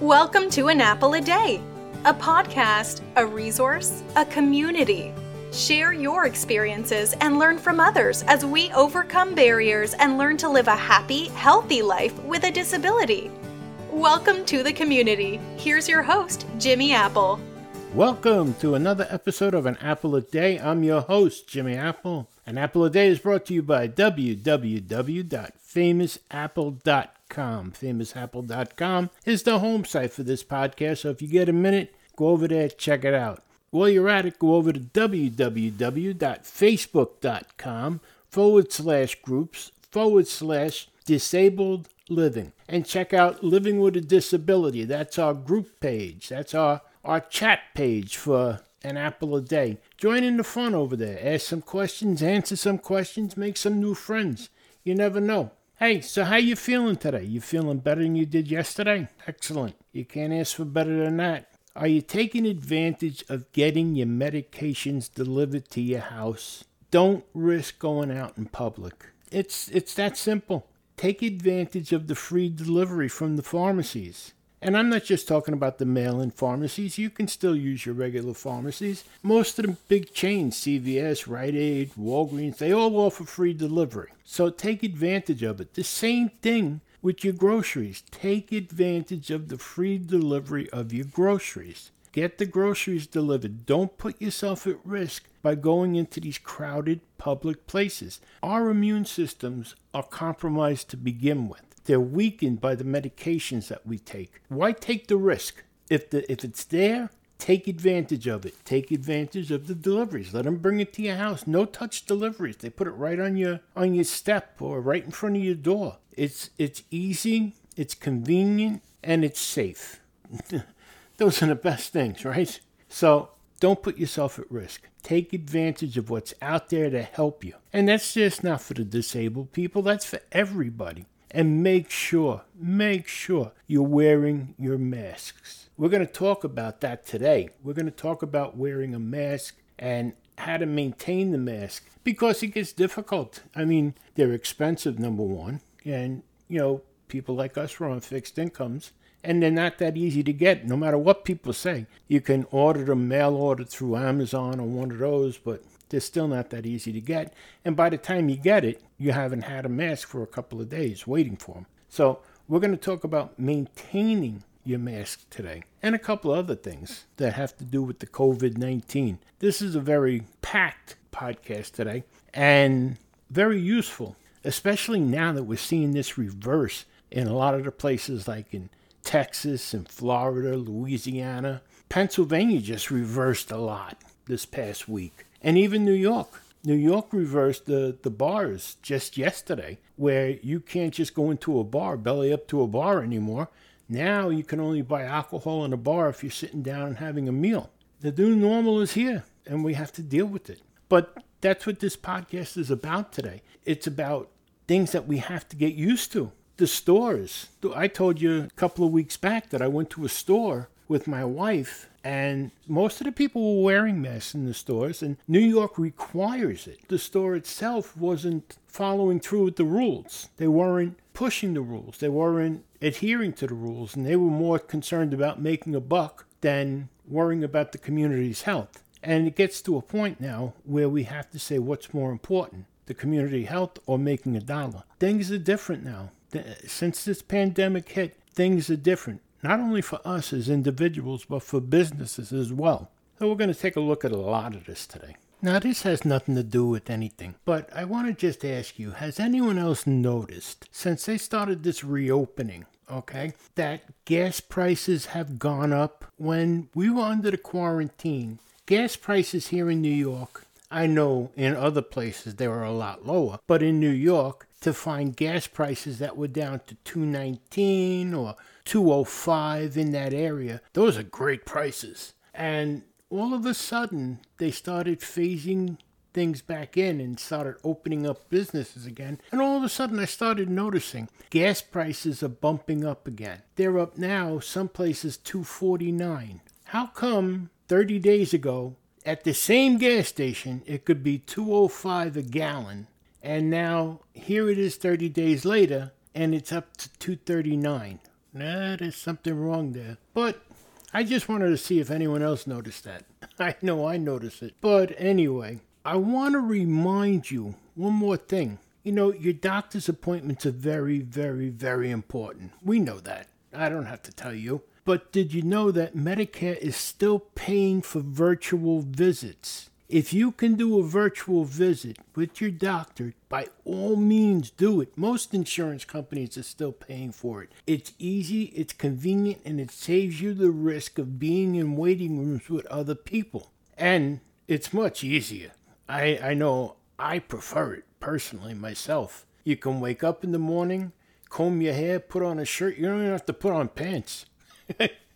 Welcome to An Apple a Day, a podcast, a resource, a community. Share your experiences and learn from others as we overcome barriers and learn to live a happy, healthy life with a disability. Welcome to the community. Here's your host, Jimmy Apple. Welcome to another episode of An Apple a Day. I'm your host, Jimmy Apple. An Apple a Day is brought to you by www.famousapple.com. Famousapple.com is the home site for this podcast, so if you get a minute, go over there, check it out. While you're at it, go over to www.facebook.com forward slash groups forward slash disabled living and check out Living with a Disability. That's our group page. That's our, our chat page for an apple a day. Join in the fun over there. Ask some questions, answer some questions, make some new friends. You never know. Hey, so how you feeling today? You feeling better than you did yesterday? Excellent. You can't ask for better than that. Are you taking advantage of getting your medications delivered to your house? Don't risk going out in public. It's it's that simple. Take advantage of the free delivery from the pharmacies. And I'm not just talking about the mail in pharmacies. You can still use your regular pharmacies. Most of the big chains, CVS, Rite Aid, Walgreens, they all offer free delivery. So take advantage of it. The same thing with your groceries. Take advantage of the free delivery of your groceries. Get the groceries delivered. Don't put yourself at risk by going into these crowded public places. Our immune systems are compromised to begin with. They're weakened by the medications that we take. Why take the risk? If the if it's there, take advantage of it. Take advantage of the deliveries. Let them bring it to your house. No touch deliveries. They put it right on your on your step or right in front of your door. It's it's easy, it's convenient, and it's safe. Those are the best things, right? So don't put yourself at risk. Take advantage of what's out there to help you. And that's just not for the disabled people, that's for everybody. And make sure, make sure you're wearing your masks. We're going to talk about that today. We're going to talk about wearing a mask and how to maintain the mask because it gets difficult. I mean, they're expensive, number one. And, you know, people like us are on fixed incomes and they're not that easy to get. No matter what people say you can order them mail order through amazon or one of those but they're still not that easy to get. And by the time you get it you haven't had a mask for a couple of days waiting for them so we're going to talk about maintaining your mask today and a couple other things that have to do with the covid-19 this is a very packed podcast today and very useful especially now that we're seeing this reverse in a lot of the places like in Texas and Florida, Louisiana. Pennsylvania just reversed a lot this past week. And even New York. New York reversed the, the bars just yesterday, where you can't just go into a bar, belly up to a bar anymore. Now you can only buy alcohol in a bar if you're sitting down and having a meal. The new normal is here, and we have to deal with it. But that's what this podcast is about today. It's about things that we have to get used to the stores. I told you a couple of weeks back that I went to a store with my wife, and most of the people were wearing masks in the stores, and New York requires it. The store itself wasn't following through with the rules, they weren't pushing the rules, they weren't adhering to the rules, and they were more concerned about making a buck than worrying about the community's health. And it gets to a point now where we have to say what's more important the community health or making a dollar. Things are different now since this pandemic hit, things are different, not only for us as individuals, but for businesses as well. So we're going to take a look at a lot of this today. Now, this has nothing to do with anything, but I want to just ask you has anyone else noticed since they started this reopening, okay, that gas prices have gone up when we were under the quarantine? Gas prices here in New York, I know in other places they were a lot lower, but in New York, to find gas prices that were down to 219 or 205 in that area. Those are great prices. And all of a sudden, they started phasing things back in and started opening up businesses again. And all of a sudden, I started noticing gas prices are bumping up again. They're up now, some places 249. How come 30 days ago, at the same gas station, it could be 205 a gallon and now here it is 30 days later and it's up to 239 nah, there's something wrong there. But I just wanted to see if anyone else noticed that. I know I noticed it. But anyway, I want to remind you one more thing. You know, your doctor's appointments are very, very, very important. We know that. I don't have to tell you. But did you know that Medicare is still paying for virtual visits? If you can do a virtual visit with your doctor, by all means do it. Most insurance companies are still paying for it. It's easy, it's convenient, and it saves you the risk of being in waiting rooms with other people. And it's much easier. I, I know I prefer it personally myself. You can wake up in the morning, comb your hair, put on a shirt. You don't even have to put on pants.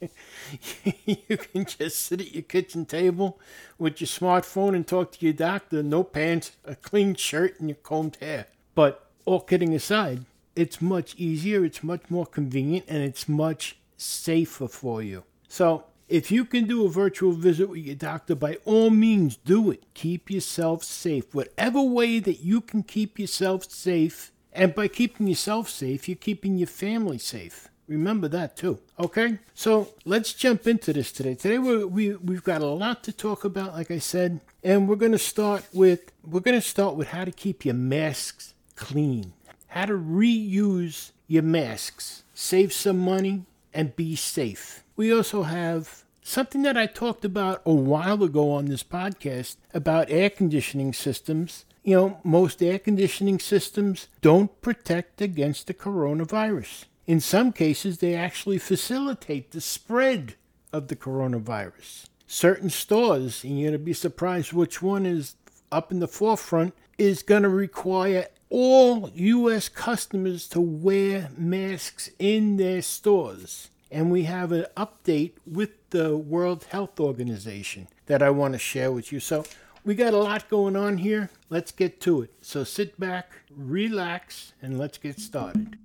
you can just sit at your kitchen table with your smartphone and talk to your doctor. No pants, a clean shirt, and your combed hair. But all kidding aside, it's much easier, it's much more convenient, and it's much safer for you. So, if you can do a virtual visit with your doctor, by all means do it. Keep yourself safe. Whatever way that you can keep yourself safe, and by keeping yourself safe, you're keeping your family safe. Remember that too. Okay? So let's jump into this today. Today we we, we've got a lot to talk about, like I said, and we're gonna start with we're gonna start with how to keep your masks clean. How to reuse your masks. Save some money and be safe. We also have something that I talked about a while ago on this podcast about air conditioning systems. You know, most air conditioning systems don't protect against the coronavirus. In some cases, they actually facilitate the spread of the coronavirus. Certain stores, and you're going to be surprised which one is up in the forefront, is going to require all U.S. customers to wear masks in their stores. And we have an update with the World Health Organization that I want to share with you. So, we got a lot going on here. Let's get to it. So, sit back, relax, and let's get started.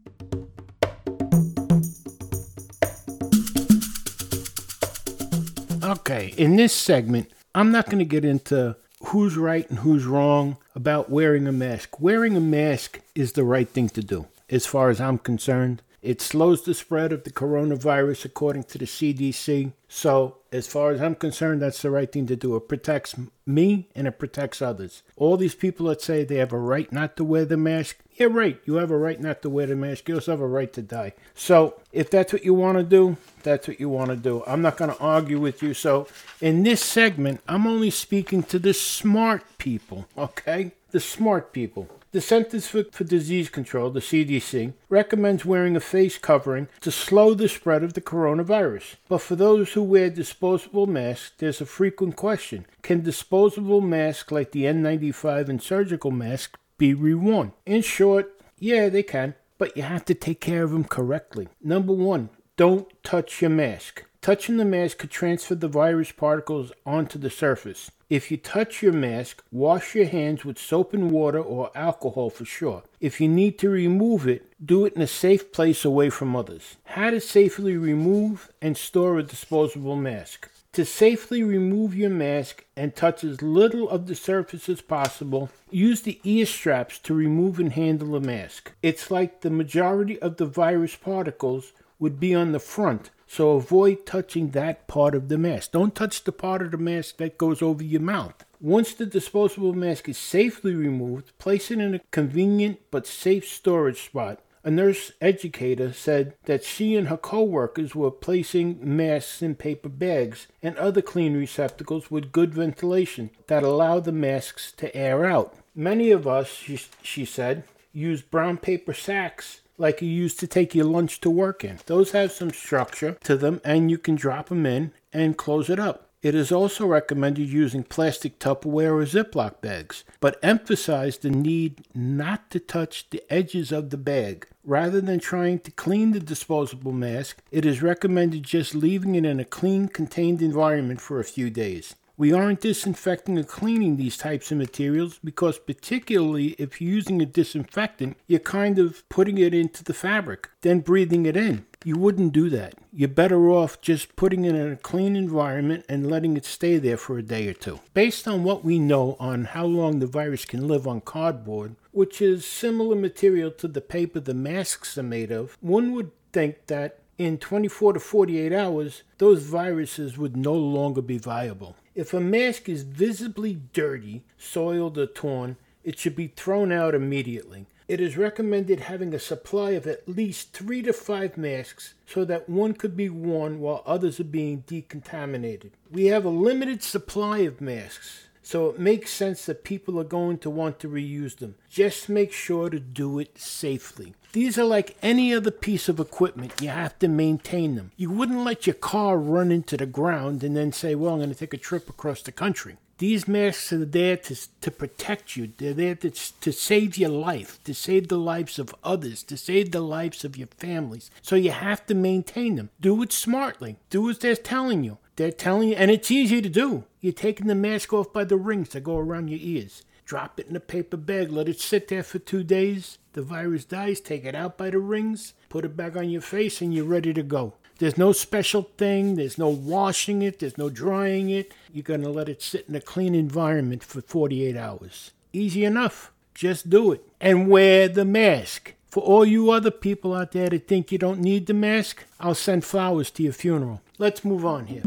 Okay, in this segment, I'm not going to get into who's right and who's wrong about wearing a mask. Wearing a mask is the right thing to do, as far as I'm concerned. It slows the spread of the coronavirus according to the CDC. So, as far as I'm concerned, that's the right thing to do. It protects me and it protects others. All these people that say they have a right not to wear the mask, yeah, right. You have a right not to wear the mask. You also have a right to die. So, if that's what you want to do, that's what you want to do. I'm not going to argue with you. So, in this segment, I'm only speaking to the smart people, okay? The smart people. The Centers for, for, Disease Control, the CDC, recommends wearing a face covering to slow the spread of the coronavirus. But for those who wear disposable masks, there's a frequent question Can disposable masks like the N95 and surgical masks be reworn? In short, yeah, they can, but you have to take care of them correctly. Number one, don't touch your mask. Touching the mask could transfer the virus particles onto the surface. If you touch your mask, wash your hands with soap and water or alcohol for sure. If you need to remove it, do it in a safe place away from others. How to safely remove and store a disposable mask. To safely remove your mask and touch as little of the surface as possible, use the ear straps to remove and handle the mask. It's like the majority of the virus particles would be on the front, so avoid touching that part of the mask. Don't touch the part of the mask that goes over your mouth. Once the disposable mask is safely removed, place it in a convenient but safe storage spot. A nurse educator said that she and her co-workers were placing masks in paper bags and other clean receptacles with good ventilation that allow the masks to air out. Many of us, she, she said, use brown paper sacks like you used to take your lunch to work in. Those have some structure to them and you can drop them in and close it up. It is also recommended using plastic Tupperware or Ziploc bags, but emphasize the need not to touch the edges of the bag. Rather than trying to clean the disposable mask, it is recommended just leaving it in a clean, contained environment for a few days. We aren't disinfecting or cleaning these types of materials because, particularly if you're using a disinfectant, you're kind of putting it into the fabric, then breathing it in. You wouldn't do that. You're better off just putting it in a clean environment and letting it stay there for a day or two. Based on what we know on how long the virus can live on cardboard, which is similar material to the paper the masks are made of, one would think that in 24 to 48 hours, those viruses would no longer be viable. If a mask is visibly dirty, soiled, or torn, it should be thrown out immediately. It is recommended having a supply of at least three to five masks so that one could be worn while others are being decontaminated. We have a limited supply of masks, so it makes sense that people are going to want to reuse them. Just make sure to do it safely. These are like any other piece of equipment. You have to maintain them. You wouldn't let your car run into the ground and then say, well, I'm going to take a trip across the country. These masks are there to, to protect you. They're there to, to save your life, to save the lives of others, to save the lives of your families. So you have to maintain them. Do it smartly. Do as they're telling you. They're telling you, and it's easy to do. You're taking the mask off by the rings that go around your ears. Drop it in a paper bag, let it sit there for two days. The virus dies, take it out by the rings, put it back on your face, and you're ready to go. There's no special thing, there's no washing it, there's no drying it. You're going to let it sit in a clean environment for 48 hours. Easy enough. Just do it. And wear the mask. For all you other people out there that think you don't need the mask, I'll send flowers to your funeral. Let's move on here.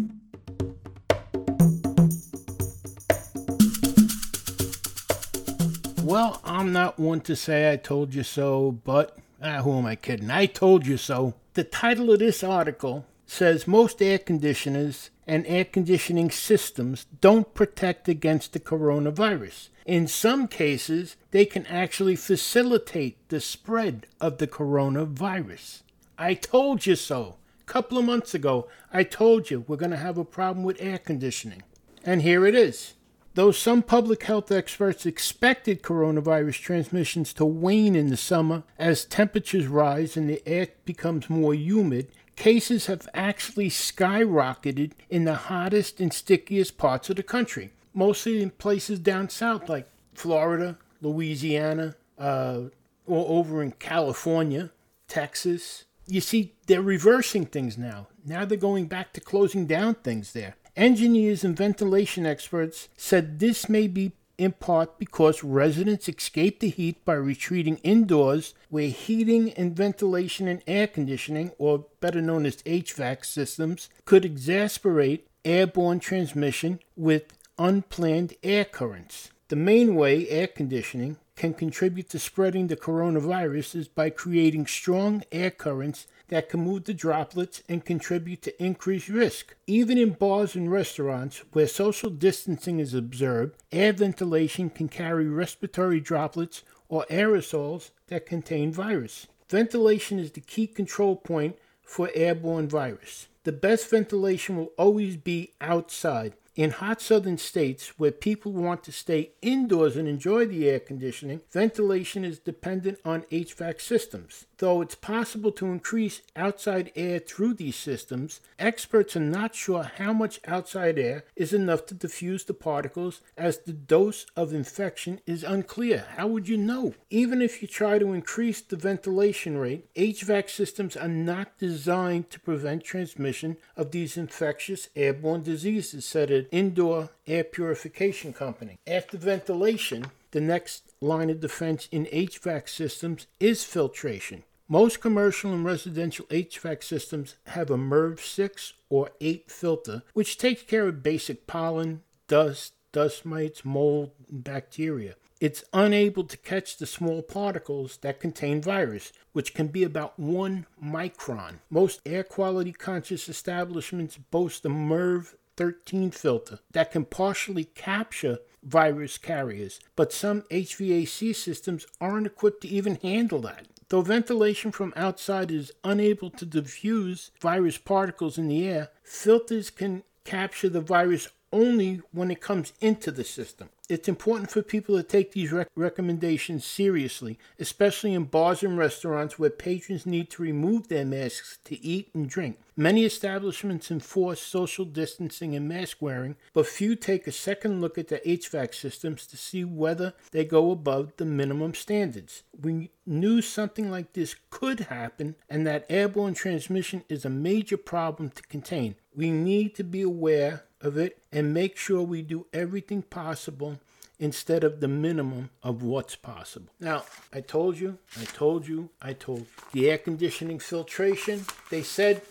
Well, I'm not one to say I told you so, but ah, who am I kidding? I told you so. The title of this article says most air conditioners and air conditioning systems don't protect against the coronavirus. In some cases, they can actually facilitate the spread of the coronavirus. I told you so. A couple of months ago, I told you we're going to have a problem with air conditioning. And here it is. Though some public health experts expected coronavirus transmissions to wane in the summer as temperatures rise and the air becomes more humid, cases have actually skyrocketed in the hottest and stickiest parts of the country, mostly in places down south like Florida, Louisiana, uh, or over in California, Texas. You see, they're reversing things now. Now they're going back to closing down things there. Engineers and ventilation experts said this may be in part because residents escape the heat by retreating indoors where heating and ventilation and air conditioning, or better known as HVAC systems, could exacerbate airborne transmission with unplanned air currents. The main way air conditioning can contribute to spreading the coronavirus is by creating strong air currents that can move the droplets and contribute to increased risk. Even in bars and restaurants where social distancing is observed, air ventilation can carry respiratory droplets or aerosols that contain virus. Ventilation is the key control point for airborne virus. The best ventilation will always be outside. In hot southern states where people want to stay indoors and enjoy the air conditioning, ventilation is dependent on HVAC systems. Though it's possible to increase outside air through these systems, experts are not sure how much outside air is enough to diffuse the particles as the dose of infection is unclear. How would you know? Even if you try to increase the ventilation rate, HVAC systems are not designed to prevent transmission of these infectious airborne diseases, said an indoor air purification company. After ventilation, the next line of defense in HVAC systems is filtration. Most commercial and residential HVAC systems have a MERV 6 or 8 filter, which takes care of basic pollen, dust, dust mites, mold, and bacteria. It's unable to catch the small particles that contain virus, which can be about one micron. Most air quality conscious establishments boast a MERV 13 filter that can partially capture virus carriers, but some HVAC systems aren't equipped to even handle that. Though ventilation from outside is unable to diffuse virus particles in the air, filters can capture the virus only when it comes into the system. It's important for people to take these rec- recommendations seriously, especially in bars and restaurants where patrons need to remove their masks to eat and drink. Many establishments enforce social distancing and mask wearing, but few take a second look at the HVAC systems to see whether they go above the minimum standards. We knew something like this could happen and that airborne transmission is a major problem to contain. We need to be aware of it and make sure we do everything possible instead of the minimum of what's possible. Now, I told you, I told you, I told you. The air conditioning filtration, they said,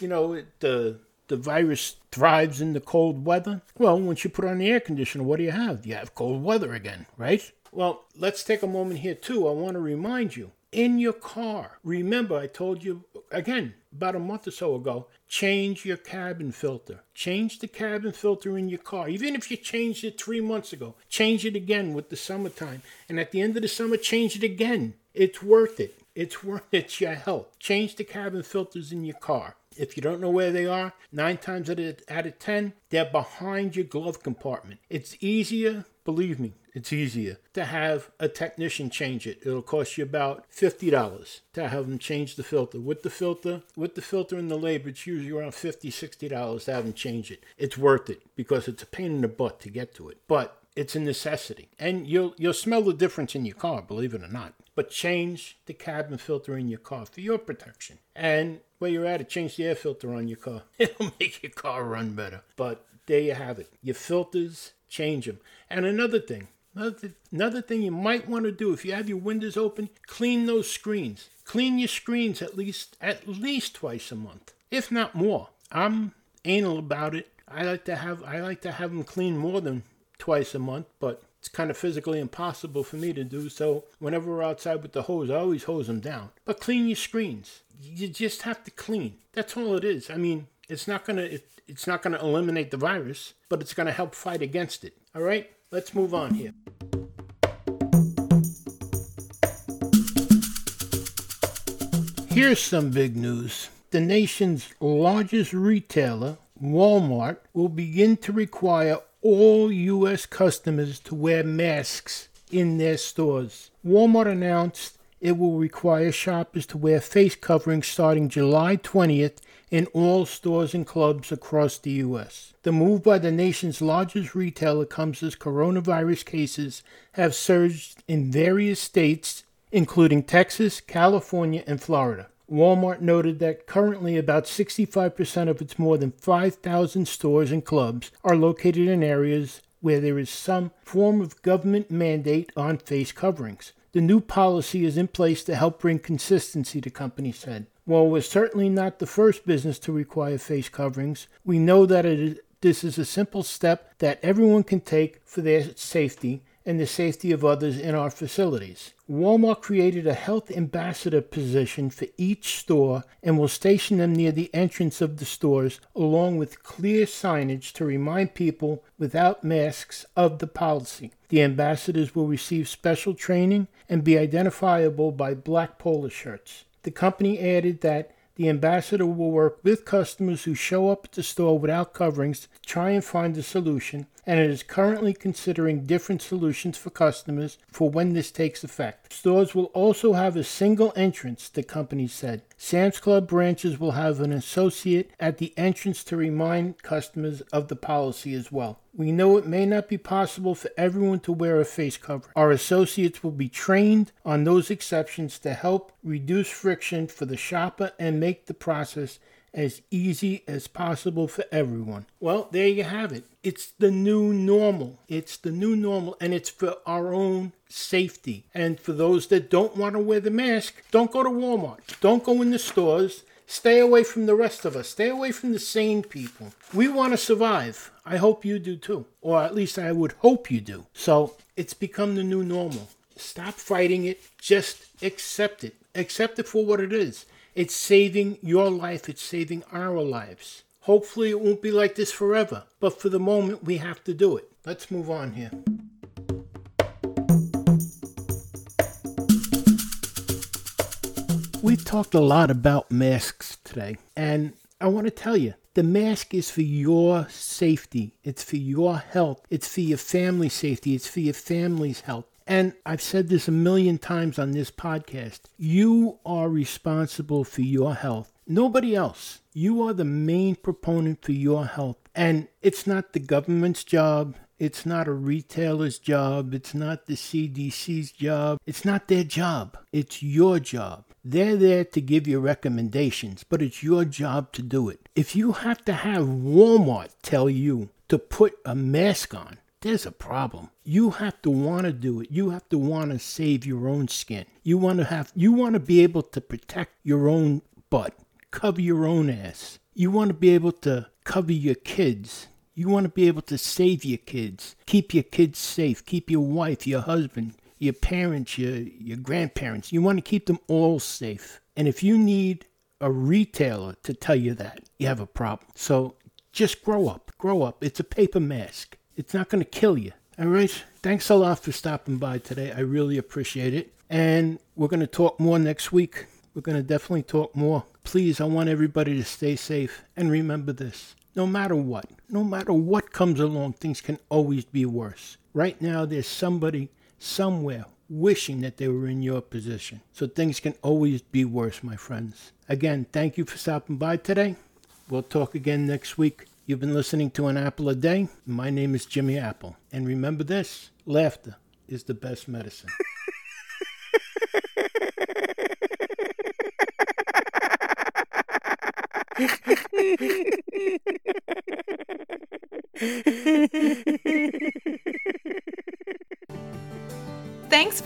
you know, the the virus thrives in the cold weather. Well, once you put on the air conditioner, what do you have? You have cold weather again, right? Well, let's take a moment here too. I want to remind you in your car. Remember, I told you again about a month or so ago change your cabin filter. Change the cabin filter in your car. Even if you changed it three months ago, change it again with the summertime. And at the end of the summer, change it again. It's worth it. It's worth it. Your health. Change the cabin filters in your car. If you don't know where they are, nine times out of, out of ten, they're behind your glove compartment. It's easier, believe me, it's easier to have a technician change it. It'll cost you about fifty dollars to have them change the filter. With the filter, with the filter and the labor, it's usually around fifty, sixty dollars to have them change it. It's worth it because it's a pain in the butt to get to it. But it's a necessity. And you'll you'll smell the difference in your car, believe it or not. But change the cabin filter in your car for your protection. And where you're at it, change the air filter on your car. It'll make your car run better. But there you have it. Your filters, change them. And another thing, another, another thing you might want to do if you have your windows open, clean those screens. Clean your screens at least at least twice a month, if not more. I'm anal about it. I like to have I like to have them clean more than twice a month, but it's kind of physically impossible for me to do. So whenever we're outside with the hose, I always hose them down. But clean your screens. You just have to clean. That's all it is. I mean, it's not gonna it, it's not gonna eliminate the virus, but it's gonna help fight against it. All right, let's move on here. Here's some big news. The nation's largest retailer, Walmart, will begin to require all U.S. customers to wear masks in their stores. Walmart announced it will require shoppers to wear face coverings starting July 20th in all stores and clubs across the U.S. The move by the nation's largest retailer comes as coronavirus cases have surged in various states, including Texas, California, and Florida. Walmart noted that currently about 65% of its more than 5,000 stores and clubs are located in areas where there is some form of government mandate on face coverings. The new policy is in place to help bring consistency, the company said. While we're certainly not the first business to require face coverings, we know that this is a simple step that everyone can take for their safety and the safety of others in our facilities. Walmart created a health ambassador position for each store and will station them near the entrance of the stores along with clear signage to remind people without masks of the policy. The ambassadors will receive special training and be identifiable by black polo shirts. The company added that the ambassador will work with customers who show up at the store without coverings to try and find a solution, and it is currently considering different solutions for customers for when this takes effect. Stores will also have a single entrance, the company said. Sam's Club branches will have an associate at the entrance to remind customers of the policy as well. We know it may not be possible for everyone to wear a face cover. Our associates will be trained on those exceptions to help reduce friction for the shopper and make the process as easy as possible for everyone. Well, there you have it. It's the new normal. It's the new normal, and it's for our own safety. And for those that don't want to wear the mask, don't go to Walmart. Don't go in the stores. Stay away from the rest of us. Stay away from the sane people. We want to survive. I hope you do too. Or at least I would hope you do. So it's become the new normal. Stop fighting it. Just accept it. Accept it for what it is. It's saving your life. It's saving our lives. Hopefully, it won't be like this forever. But for the moment, we have to do it. Let's move on here. Talked a lot about masks today, and I want to tell you the mask is for your safety, it's for your health, it's for your family safety, it's for your family's health. And I've said this a million times on this podcast. You are responsible for your health. Nobody else. You are the main proponent for your health. And it's not the government's job. It's not a retailer's job. It's not the CDC's job. It's not their job. It's your job. They're there to give you recommendations, but it's your job to do it. If you have to have Walmart tell you to put a mask on, there's a problem. You have to want to do it. You have to want to save your own skin. You want to have you want to be able to protect your own butt, cover your own ass. You want to be able to cover your kids. You want to be able to save your kids, keep your kids safe, keep your wife, your husband, your parents, your your grandparents. You want to keep them all safe. And if you need a retailer to tell you that, you have a problem. So just grow up. Grow up. It's a paper mask. It's not going to kill you. All right. Thanks a lot for stopping by today. I really appreciate it. And we're going to talk more next week. We're going to definitely talk more. Please, I want everybody to stay safe. And remember this no matter what, no matter what comes along, things can always be worse. Right now, there's somebody somewhere wishing that they were in your position. So things can always be worse, my friends. Again, thank you for stopping by today. We'll talk again next week. You've been listening to An Apple a Day. My name is Jimmy Apple. And remember this laughter is the best medicine.